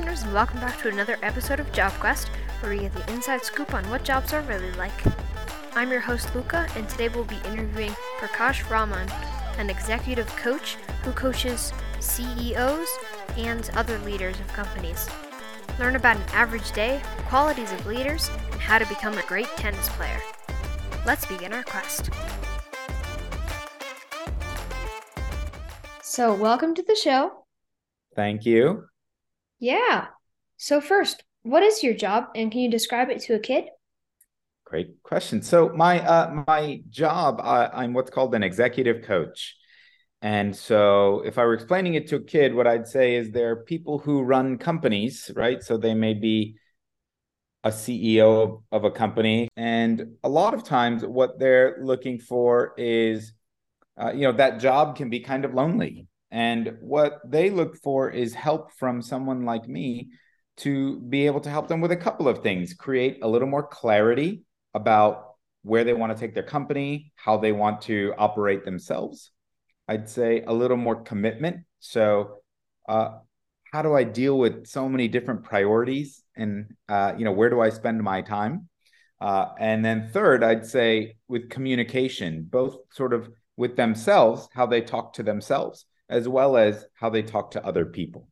listeners, and welcome back to another episode of Job Quest, where we get the inside scoop on what jobs are really like. I'm your host, Luca, and today we'll be interviewing Prakash Raman, an executive coach who coaches CEOs and other leaders of companies. Learn about an average day, qualities of leaders, and how to become a great tennis player. Let's begin our quest. So, welcome to the show. Thank you. Yeah. So, first, what is your job and can you describe it to a kid? Great question. So, my uh, my job, I'm what's called an executive coach. And so, if I were explaining it to a kid, what I'd say is there are people who run companies, right? So, they may be a CEO of a company. And a lot of times, what they're looking for is, uh, you know, that job can be kind of lonely. And what they look for is help from someone like me to be able to help them with a couple of things create a little more clarity about where they want to take their company, how they want to operate themselves. I'd say a little more commitment. So, uh, how do I deal with so many different priorities, and uh, you know, where do I spend my time? Uh, and then third, I'd say with communication, both sort of with themselves, how they talk to themselves, as well as how they talk to other people.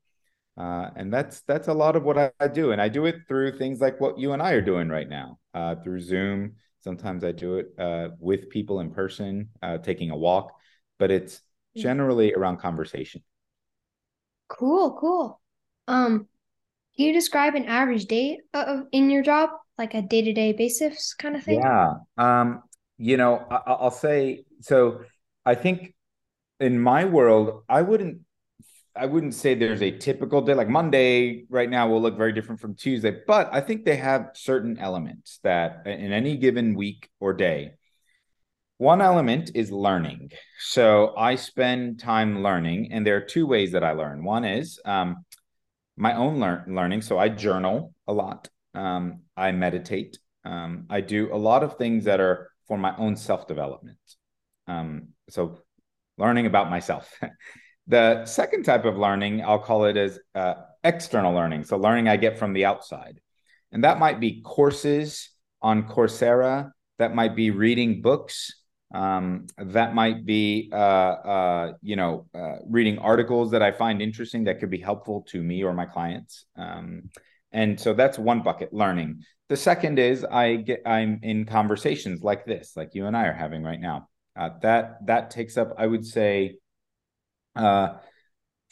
Uh, and that's that's a lot of what I, I, do, and I do it through things like what you and I are doing right now, uh, through Zoom. Sometimes I do it uh, with people in person, uh, taking a walk, but it's mm. generally around conversation. Cool, cool. Um, can you describe an average day of in your job, like a day to day basis kind of thing? Yeah. Um, you know, I, I'll say so. I think in my world, I wouldn't I wouldn't say there's a typical day like Monday right now will look very different from Tuesday, but I think they have certain elements that in any given week or day. One element is learning. So I spend time learning, and there are two ways that I learn. One is um, my own lear- learning. So I journal a lot, um, I meditate, um, I do a lot of things that are for my own self development. Um, so learning about myself. the second type of learning, I'll call it as uh, external learning. So learning I get from the outside. And that might be courses on Coursera, that might be reading books. Um, that might be, uh, uh, you know, uh, reading articles that I find interesting that could be helpful to me or my clients. Um, and so that's one bucket, learning. The second is I get I'm in conversations like this, like you and I are having right now. Uh, that that takes up, I would say, uh,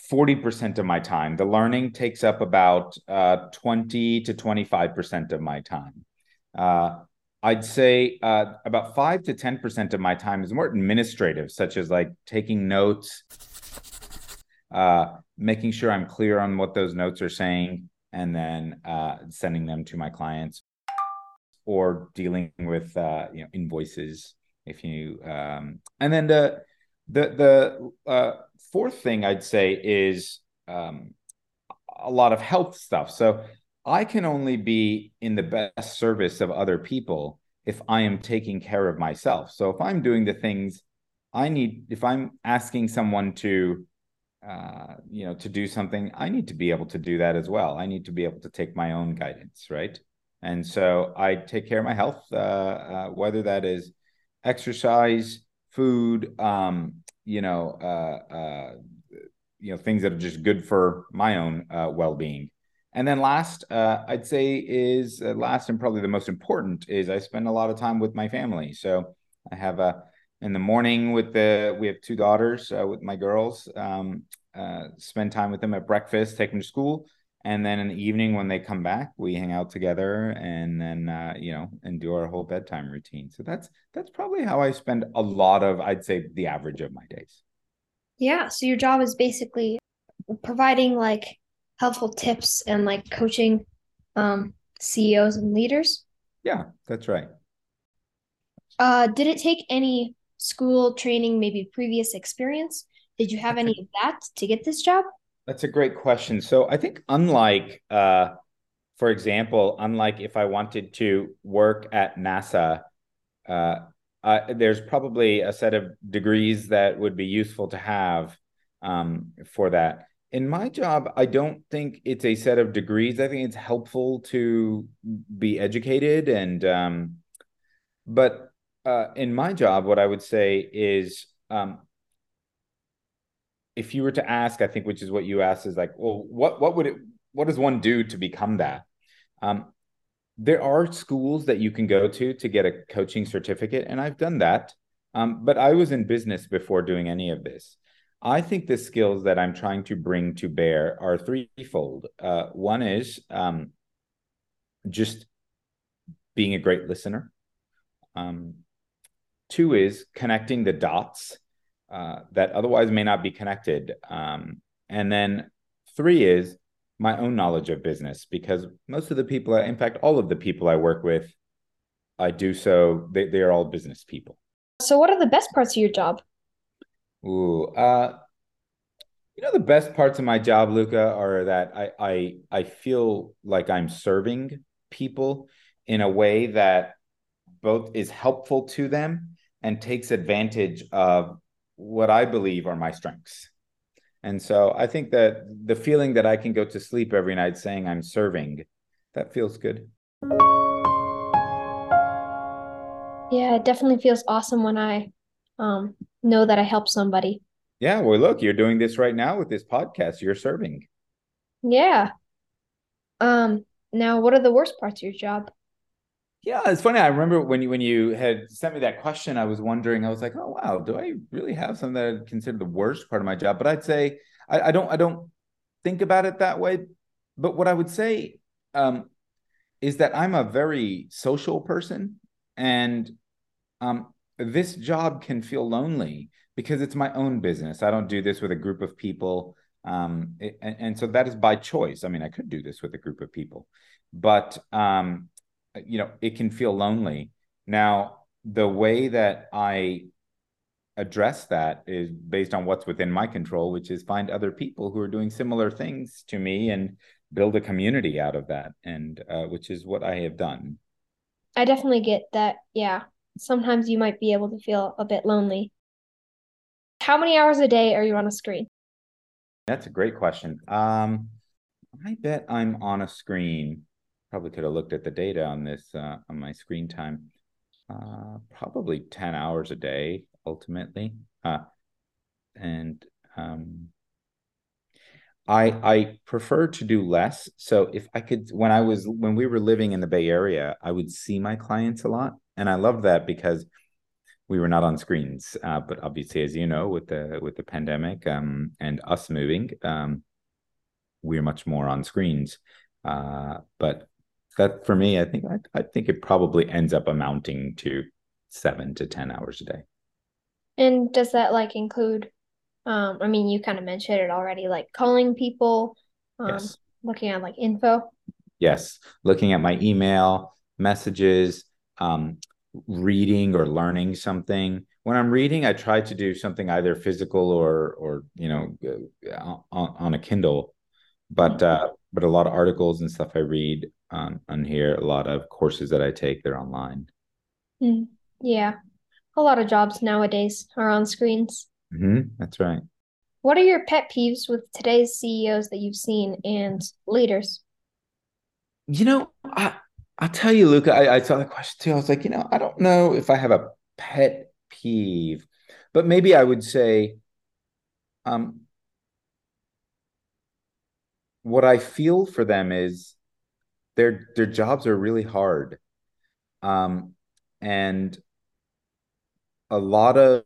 forty percent of my time. The learning takes up about uh, twenty to twenty five percent of my time. Uh, I'd say uh, about five to ten percent of my time is more administrative, such as like taking notes, uh, making sure I'm clear on what those notes are saying, and then sending them to my clients, or dealing with you know invoices if you um, and then the the the uh, fourth thing I'd say is um, a lot of health stuff. So I can only be in the best service of other people if I am taking care of myself. So if I'm doing the things I need, if I'm asking someone to, uh, you know, to do something, I need to be able to do that as well. I need to be able to take my own guidance, right? And so I take care of my health, uh, uh, whether that is exercise, food, um, you know, uh, uh, you know, things that are just good for my own uh, well-being. And then last, uh, I'd say is uh, last and probably the most important is I spend a lot of time with my family. So I have a in the morning with the we have two daughters uh, with my girls. Um, spend time with them at breakfast, take them to school, and then in the evening when they come back we hang out together and then uh, you know and do our whole bedtime routine. So that's that's probably how i spend a lot of i'd say the average of my days. Yeah so your job is basically providing like helpful tips and like coaching um ceos and leaders? Yeah that's right. Uh did it take any school training maybe previous experience? Did you have any of that to get this job that's a great question. So I think unlike uh, for example, unlike if I wanted to work at NASA, uh, there's probably a set of degrees that would be useful to have um, for that. in my job, I don't think it's a set of degrees. I think it's helpful to be educated and um, but uh, in my job, what I would say is um, if you were to ask, I think, which is what you asked, is like, well, what what would it what does one do to become that? Um, there are schools that you can go to to get a coaching certificate, and I've done that. Um, but I was in business before doing any of this. I think the skills that I'm trying to bring to bear are threefold. Uh, one is um, just being a great listener. Um, two is connecting the dots uh, that otherwise may not be connected. Um, and then three is my own knowledge of business because most of the people, in fact, all of the people I work with, I do so, they, they are all business people. So, what are the best parts of your job? Ooh, uh, you know, the best parts of my job, Luca, are that I, I, I feel like I'm serving people in a way that both is helpful to them and takes advantage of what I believe are my strengths. And so I think that the feeling that I can go to sleep every night saying I'm serving, that feels good. Yeah, it definitely feels awesome when I um, know that I help somebody. Yeah, well, look, you're doing this right now with this podcast. You're serving. Yeah. Um. Now, what are the worst parts of your job? Yeah, it's funny. I remember when you when you had sent me that question, I was wondering. I was like, "Oh wow, do I really have something that I'd consider the worst part of my job?" But I'd say I, I don't. I don't think about it that way. But what I would say um, is that I'm a very social person, and um, this job can feel lonely because it's my own business. I don't do this with a group of people. Um, it, and, and, so that is by choice. I mean, I could do this with a group of people, but um, you know, it can feel lonely. Now, the way that I address that is based on what's within my control, which is find other people who are doing similar things to me and build a community out of that, and uh, which is what I have done. I definitely get that. Yeah, sometimes you might be able to feel a bit lonely. How many hours a day are you on a screen? That's a great question. Um, I bet I'm on a screen probably could have looked at the data on this uh, on my screen time. Uh, probably 10 hours a day ultimately. Uh, and um, I I prefer to do less. So if I could, when I was when we were living in the Bay Area, I would see my clients a lot, and I love that because we were not on screens. Uh, but obviously, as you know, with the with the pandemic um, and us moving, um, we're much more on screens. Uh, but that for me, I think I, I think it probably ends up amounting to seven to ten hours a day. And does that like include? Um, I mean, you kind of mentioned it already, like calling people, um, yes. looking at like info. Yes, looking at my email messages, um, reading or learning something. When I'm reading, I try to do something either physical or or you know uh, on, on a Kindle, but uh, but a lot of articles and stuff I read on on here. A lot of courses that I take, they're online. Mm, yeah, a lot of jobs nowadays are on screens. Mm-hmm, that's right. What are your pet peeves with today's CEOs that you've seen and leaders? You know, I I'll tell you, Luca. I, I saw the question too. I was like, you know, I don't know if I have a pet peeve, but maybe I would say, um, what I feel for them is their their jobs are really hard. Um, and a lot of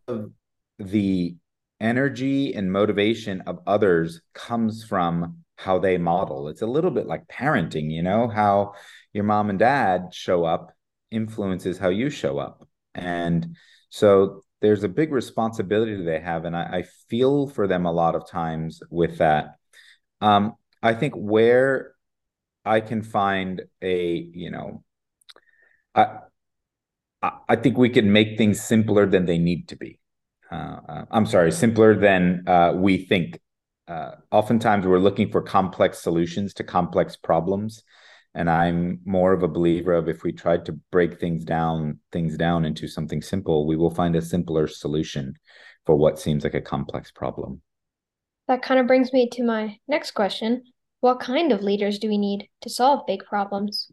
the energy and motivation of others comes from how they model. It's a little bit like parenting you know how your mom and dad show up influences how you show up. And so there's a big responsibility they have and i, I feel for them a lot of times with that. Um, i think where I can find a, you know, I I think we can make things simpler than they need to be. Uh, uh, I'm sorry, simpler than uh, we think. Uh, oftentimes, we're looking for complex solutions to complex problems, and I'm more of a believer of if we tried to break things down, things down into something simple, we will find a simpler solution for what seems like a complex problem. That kind of brings me to my next question. What kind of leaders do we need to solve big problems?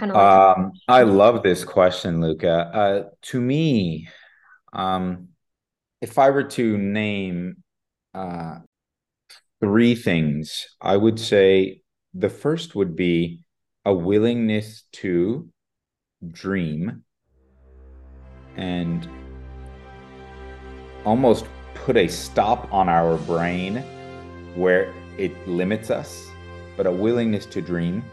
Kind of like um, I love this question, Luca. Uh, to me, um, if I were to name uh, three things, I would say the first would be a willingness to dream and almost put a stop on our brain where it limits us, but a willingness to dream.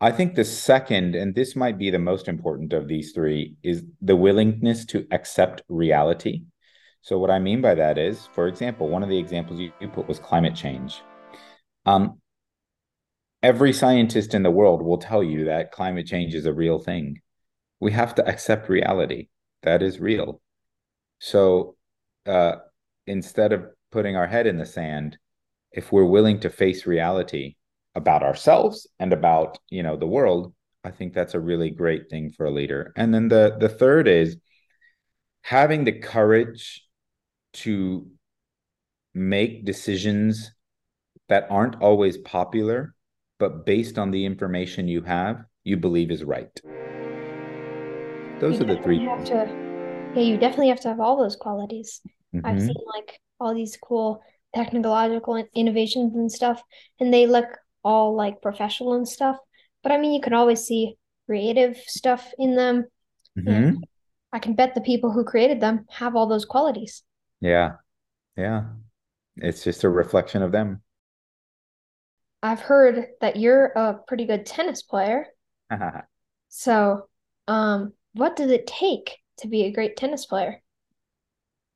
I think the second, and this might be the most important of these three, is the willingness to accept reality. So, what I mean by that is, for example, one of the examples you, put was climate change. Um, every scientist in the world will tell you that climate change is a real thing. We have to accept reality. That is real. So, uh, instead of putting our head in the sand, if we're willing to face reality about ourselves and about you know the world, I think that's a really great thing for a leader. And then the the third is having the courage to make decisions that aren't always popular, but based on the information you have, you believe is right. Those you are the three. Have to, yeah, you definitely have to have all those qualities. Mm-hmm. I've seen like all these cool technological innovations and stuff, and they look all like professional and stuff. But I mean, you can always see creative stuff in them. Mm-hmm. I can bet the people who created them have all those qualities. Yeah. Yeah. It's just a reflection of them. I've heard that you're a pretty good tennis player. so, um, what does it take to be a great tennis player?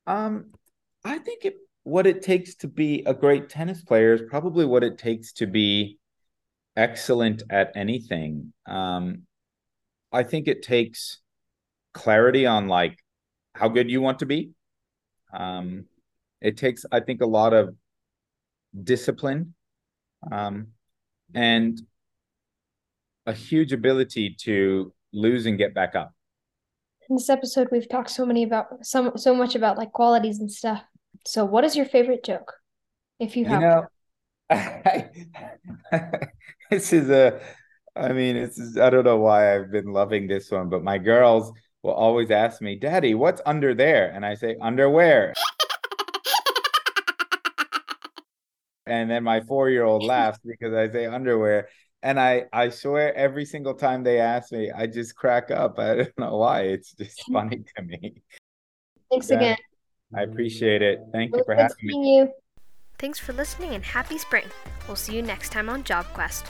Um, I think it, what it takes to be a great tennis player is probably what it takes to be excellent at anything. Um, I think it takes clarity on like how good you want to be. Um, it takes, I think, a lot of discipline um, and a huge ability to lose and get back up in this episode we've talked so many about so so much about like qualities and stuff. So what is your favorite joke? If you have you know, this is a I mean, it's I don't know why I've been loving this one, but my girls will always ask me, "Daddy, what's under there?" And I say, "Underwear." and then my 4-year-old laughs because I say underwear, and I I swear every single time they ask me, I just crack up. I don't know why. It's just funny to me. Thanks again. I appreciate it. Thank you for having me. You. Thanks for listening and happy spring. We'll see you next time on Job Quest.